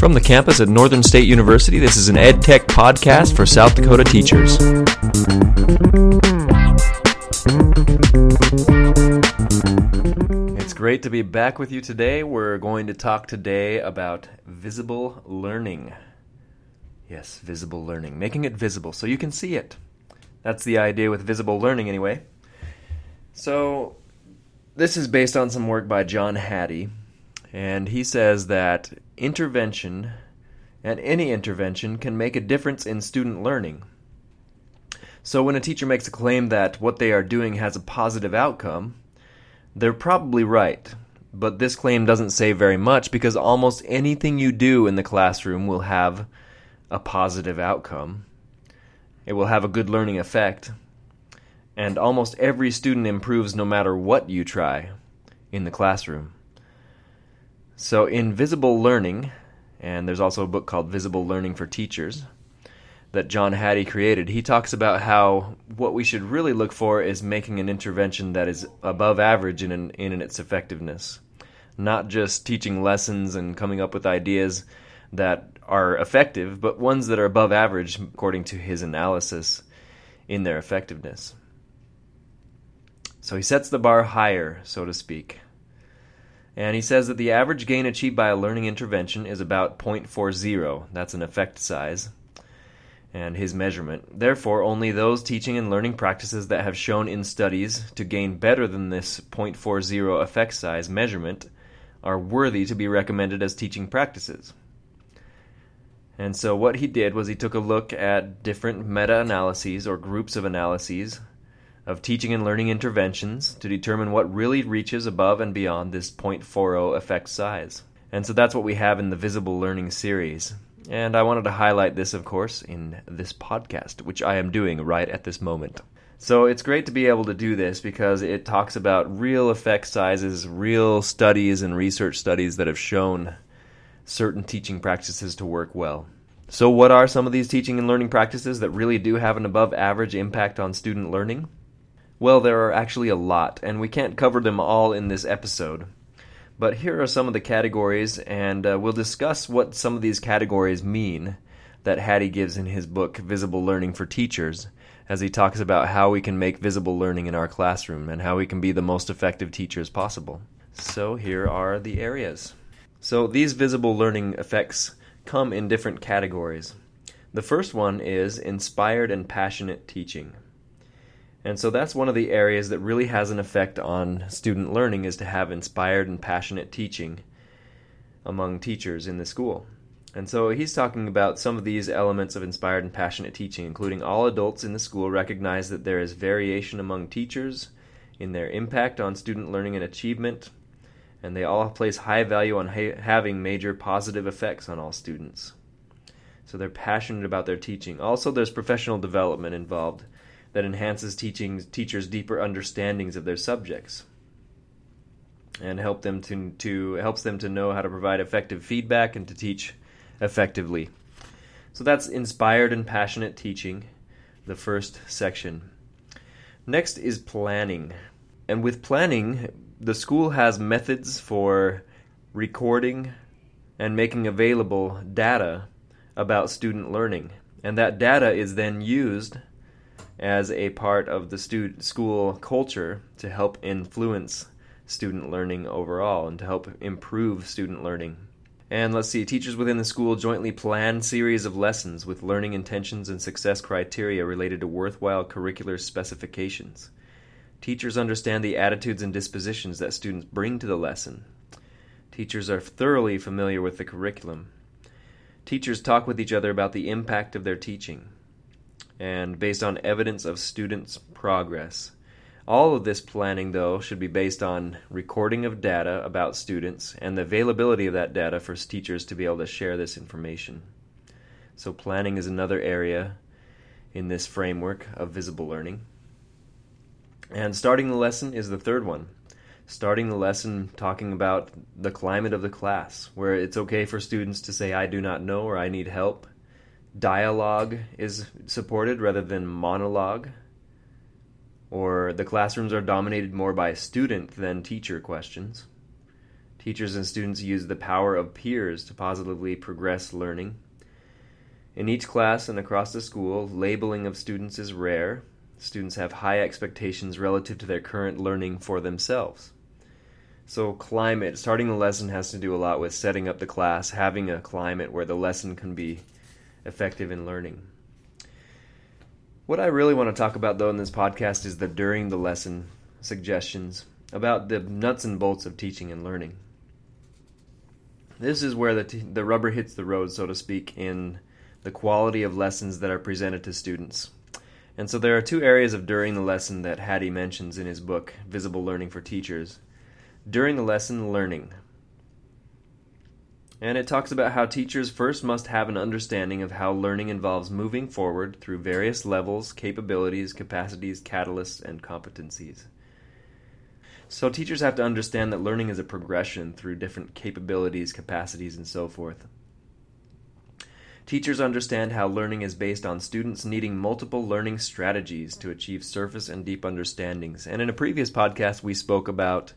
From the campus at Northern State University, this is an Ed Tech podcast for South Dakota teachers. It's great to be back with you today. We're going to talk today about visible learning. Yes, visible learning, making it visible so you can see it. That's the idea with visible learning, anyway. So, this is based on some work by John Hattie, and he says that intervention and any intervention can make a difference in student learning. So, when a teacher makes a claim that what they are doing has a positive outcome, they're probably right. But this claim doesn't say very much because almost anything you do in the classroom will have a positive outcome. It will have a good learning effect. And almost every student improves no matter what you try in the classroom. So, in Visible Learning, and there's also a book called Visible Learning for Teachers that John Hattie created, he talks about how what we should really look for is making an intervention that is above average in, an, in its effectiveness. Not just teaching lessons and coming up with ideas that are effective, but ones that are above average according to his analysis in their effectiveness. So he sets the bar higher, so to speak. And he says that the average gain achieved by a learning intervention is about 0.40. That's an effect size and his measurement. Therefore, only those teaching and learning practices that have shown in studies to gain better than this 0.40 effect size measurement are worthy to be recommended as teaching practices. And so, what he did was he took a look at different meta analyses or groups of analyses of teaching and learning interventions to determine what really reaches above and beyond this 0.40 effect size. And so that's what we have in the Visible Learning series. And I wanted to highlight this, of course, in this podcast, which I am doing right at this moment. So it's great to be able to do this because it talks about real effect sizes, real studies and research studies that have shown certain teaching practices to work well. So, what are some of these teaching and learning practices that really do have an above average impact on student learning? Well, there are actually a lot, and we can't cover them all in this episode. But here are some of the categories, and uh, we'll discuss what some of these categories mean that Hattie gives in his book, Visible Learning for Teachers, as he talks about how we can make visible learning in our classroom and how we can be the most effective teachers possible. So here are the areas. So these visible learning effects come in different categories. The first one is inspired and passionate teaching. And so that's one of the areas that really has an effect on student learning is to have inspired and passionate teaching among teachers in the school. And so he's talking about some of these elements of inspired and passionate teaching, including all adults in the school recognize that there is variation among teachers in their impact on student learning and achievement, and they all place high value on ha- having major positive effects on all students. So they're passionate about their teaching. Also, there's professional development involved that enhances teachers deeper understandings of their subjects and help them to, to helps them to know how to provide effective feedback and to teach effectively. So that's inspired and passionate teaching, the first section. Next is planning. And with planning, the school has methods for recording and making available data about student learning. And that data is then used as a part of the school culture to help influence student learning overall and to help improve student learning. And let's see, teachers within the school jointly plan series of lessons with learning intentions and success criteria related to worthwhile curricular specifications. Teachers understand the attitudes and dispositions that students bring to the lesson. Teachers are thoroughly familiar with the curriculum. Teachers talk with each other about the impact of their teaching and based on evidence of students' progress. All of this planning, though, should be based on recording of data about students and the availability of that data for teachers to be able to share this information. So, planning is another area in this framework of visible learning. And starting the lesson is the third one. Starting the lesson talking about the climate of the class, where it's okay for students to say, I do not know or I need help, dialogue is supported rather than monologue, or the classrooms are dominated more by student than teacher questions. Teachers and students use the power of peers to positively progress learning. In each class and across the school, labeling of students is rare. Students have high expectations relative to their current learning for themselves. So, climate, starting the lesson has to do a lot with setting up the class, having a climate where the lesson can be effective in learning. What I really want to talk about, though, in this podcast is the during the lesson suggestions about the nuts and bolts of teaching and learning. This is where the, t- the rubber hits the road, so to speak, in the quality of lessons that are presented to students. And so there are two areas of during the lesson that Hattie mentions in his book, Visible Learning for Teachers during the lesson learning. And it talks about how teachers first must have an understanding of how learning involves moving forward through various levels, capabilities, capacities, catalysts, and competencies. So, teachers have to understand that learning is a progression through different capabilities, capacities, and so forth. Teachers understand how learning is based on students needing multiple learning strategies to achieve surface and deep understandings. And in a previous podcast, we spoke about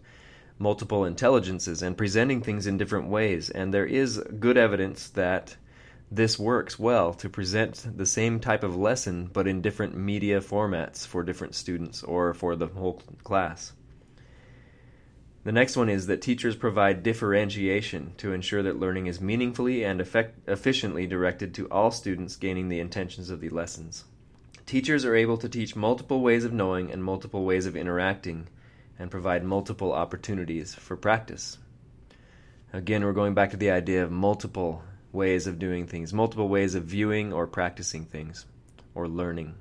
multiple intelligences and presenting things in different ways. And there is good evidence that this works well to present the same type of lesson but in different media formats for different students or for the whole class. The next one is that teachers provide differentiation to ensure that learning is meaningfully and effect- efficiently directed to all students gaining the intentions of the lessons. Teachers are able to teach multiple ways of knowing and multiple ways of interacting and provide multiple opportunities for practice. Again, we're going back to the idea of multiple ways of doing things, multiple ways of viewing or practicing things, or learning.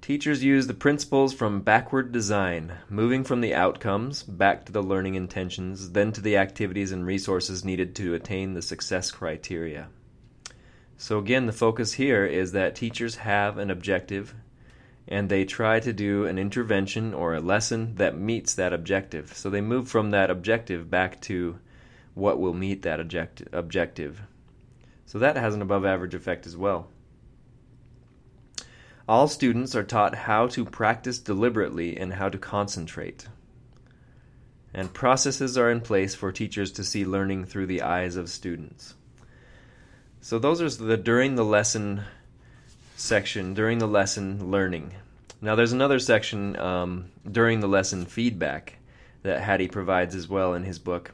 Teachers use the principles from backward design, moving from the outcomes back to the learning intentions, then to the activities and resources needed to attain the success criteria. So, again, the focus here is that teachers have an objective and they try to do an intervention or a lesson that meets that objective. So they move from that objective back to what will meet that object- objective. So that has an above average effect as well. All students are taught how to practice deliberately and how to concentrate. And processes are in place for teachers to see learning through the eyes of students. So those are the during the lesson section during the lesson learning. Now, there's another section um, during the lesson feedback that Hattie provides as well in his book.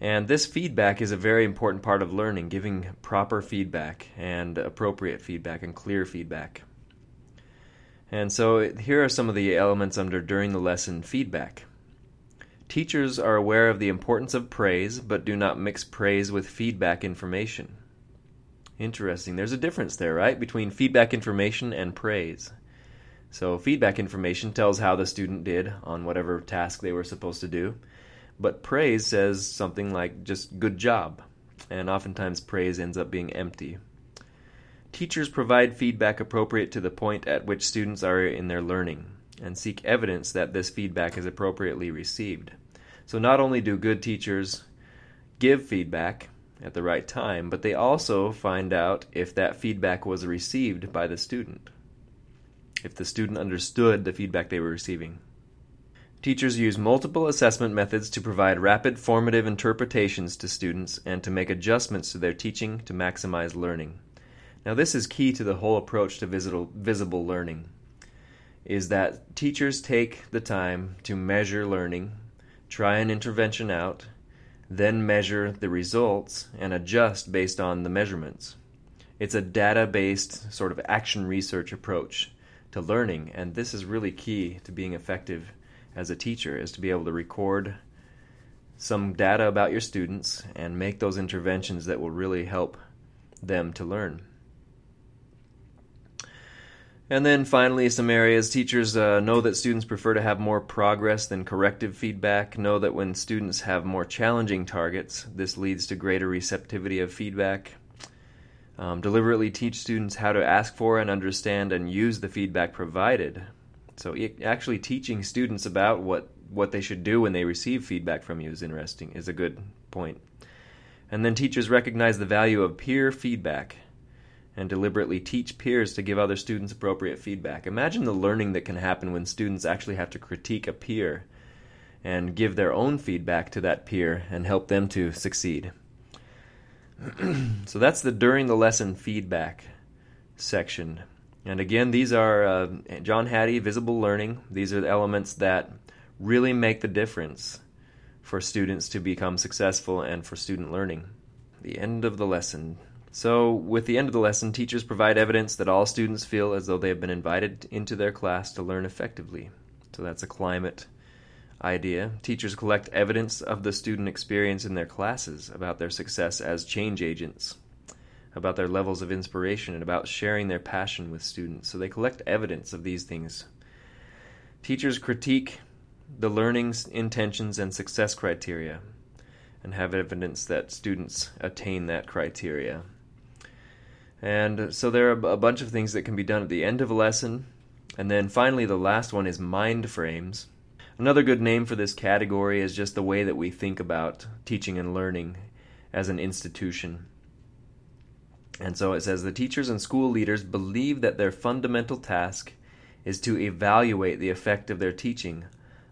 And this feedback is a very important part of learning, giving proper feedback and appropriate feedback and clear feedback. And so here are some of the elements under during the lesson feedback. Teachers are aware of the importance of praise, but do not mix praise with feedback information. Interesting. There's a difference there, right? Between feedback information and praise. So, feedback information tells how the student did on whatever task they were supposed to do. But praise says something like just good job. And oftentimes, praise ends up being empty. Teachers provide feedback appropriate to the point at which students are in their learning and seek evidence that this feedback is appropriately received. So, not only do good teachers give feedback, at the right time, but they also find out if that feedback was received by the student, if the student understood the feedback they were receiving. Teachers use multiple assessment methods to provide rapid formative interpretations to students and to make adjustments to their teaching to maximize learning. Now this is key to the whole approach to visible, learning is that teachers take the time to measure learning, try an intervention out, then measure the results and adjust based on the measurements. It's a data based sort of action research approach to learning, and this is really key to being effective as a teacher is to be able to record some data about your students and make those interventions that will really help them to learn. And then finally, some areas teachers uh, know that students prefer to have more progress than corrective feedback. Know that when students have more challenging targets, this leads to greater receptivity of feedback. Um, deliberately teach students how to ask for and understand and use the feedback provided. So, actually teaching students about what, what they should do when they receive feedback from you is interesting, is a good point. And then teachers recognize the value of peer feedback and deliberately teach peers to give other students appropriate feedback. Imagine the learning that can happen when students actually have to critique a peer and give their own feedback to that peer and help them to succeed. so that's the during the lesson feedback section. And again, these are uh, John Hattie, visible learning. These are the elements that really make the difference for students to become successful and for student learning. The end of the lesson. So, with the end of the lesson, teachers provide evidence that all students feel as though they have been invited into their class to learn effectively. So, that's a climate idea. Teachers collect evidence of the student experience in their classes about their success as change agents, about their levels of inspiration, and about sharing their passion with students. So, they collect evidence of these things. Teachers critique the learning intentions and success criteria and have evidence that students attain that criteria. And so there are a bunch of things that can be done at the end of a lesson. And then finally, the last one is mind frames. Another good name for this category is just the way that we think about teaching and learning as an institution. And so it says the teachers and school leaders believe that their fundamental task is to evaluate the effect of their teaching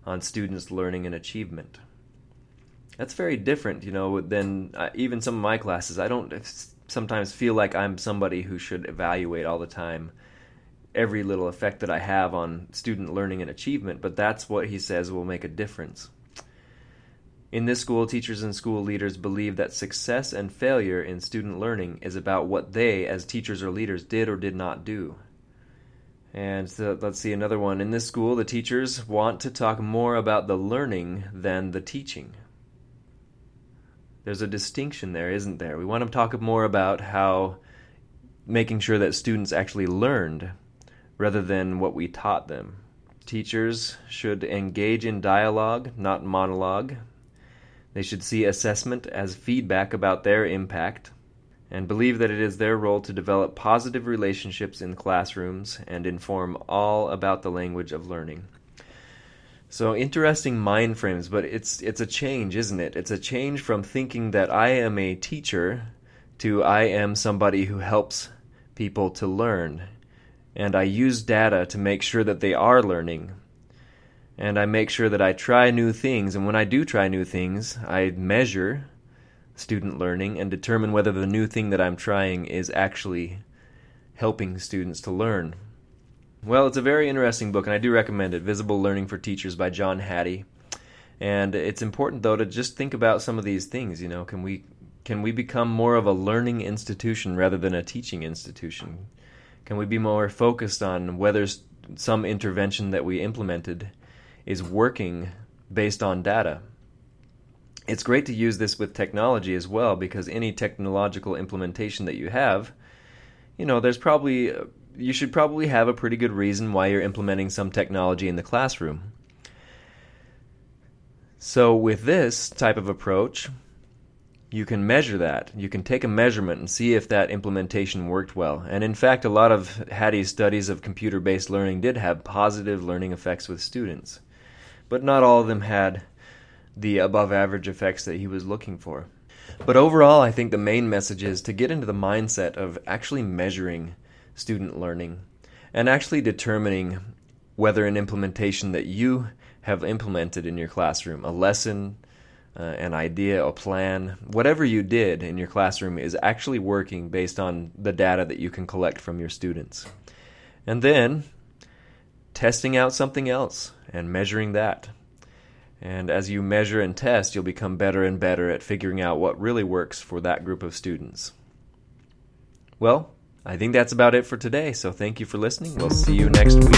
on students' learning and achievement. That's very different, you know, than uh, even some of my classes. I don't sometimes feel like I'm somebody who should evaluate all the time every little effect that I have on student learning and achievement, but that's what he says will make a difference. In this school, teachers and school leaders believe that success and failure in student learning is about what they, as teachers or leaders, did or did not do. And so, let's see another one. In this school, the teachers want to talk more about the learning than the teaching. There's a distinction there, isn't there? We want to talk more about how making sure that students actually learned rather than what we taught them. Teachers should engage in dialogue, not monologue. They should see assessment as feedback about their impact and believe that it is their role to develop positive relationships in classrooms and inform all about the language of learning. So interesting mind frames, but it's it's a change, isn't it? It's a change from thinking that I am a teacher to I am somebody who helps people to learn. And I use data to make sure that they are learning. And I make sure that I try new things. And when I do try new things, I measure student learning and determine whether the new thing that I'm trying is actually helping students to learn. Well, it's a very interesting book, and I do recommend it Visible Learning for Teachers by John Hattie. And it's important, though, to just think about some of these things. You know, can we can we become more of a learning institution rather than a teaching institution? Can we be more focused on whether some intervention that we implemented is working based on data? it's great to use this with technology as well because any technological implementation that you have, you know, there's probably uh, you should probably have a pretty good reason why you're implementing some technology in the classroom. So with this type of approach, you can measure that. You can take a measurement and see if that implementation worked well. And in fact, a lot of Hattie's studies of computer based learning did have positive learning effects with students. But not all of them had the above average effects that he was looking for. But overall, I think the main message is to get into the mindset of actually measuring student learning and actually determining whether an implementation that you have implemented in your classroom, a lesson, uh, an idea, a plan, whatever you did in your classroom is actually working based on the data that you can collect from your students. And then testing out something else and measuring that. And as you measure and test, you'll become better and better at figuring out what really works for that group of students. Well, I think that's about it for today, so thank you for listening. We'll see you next week.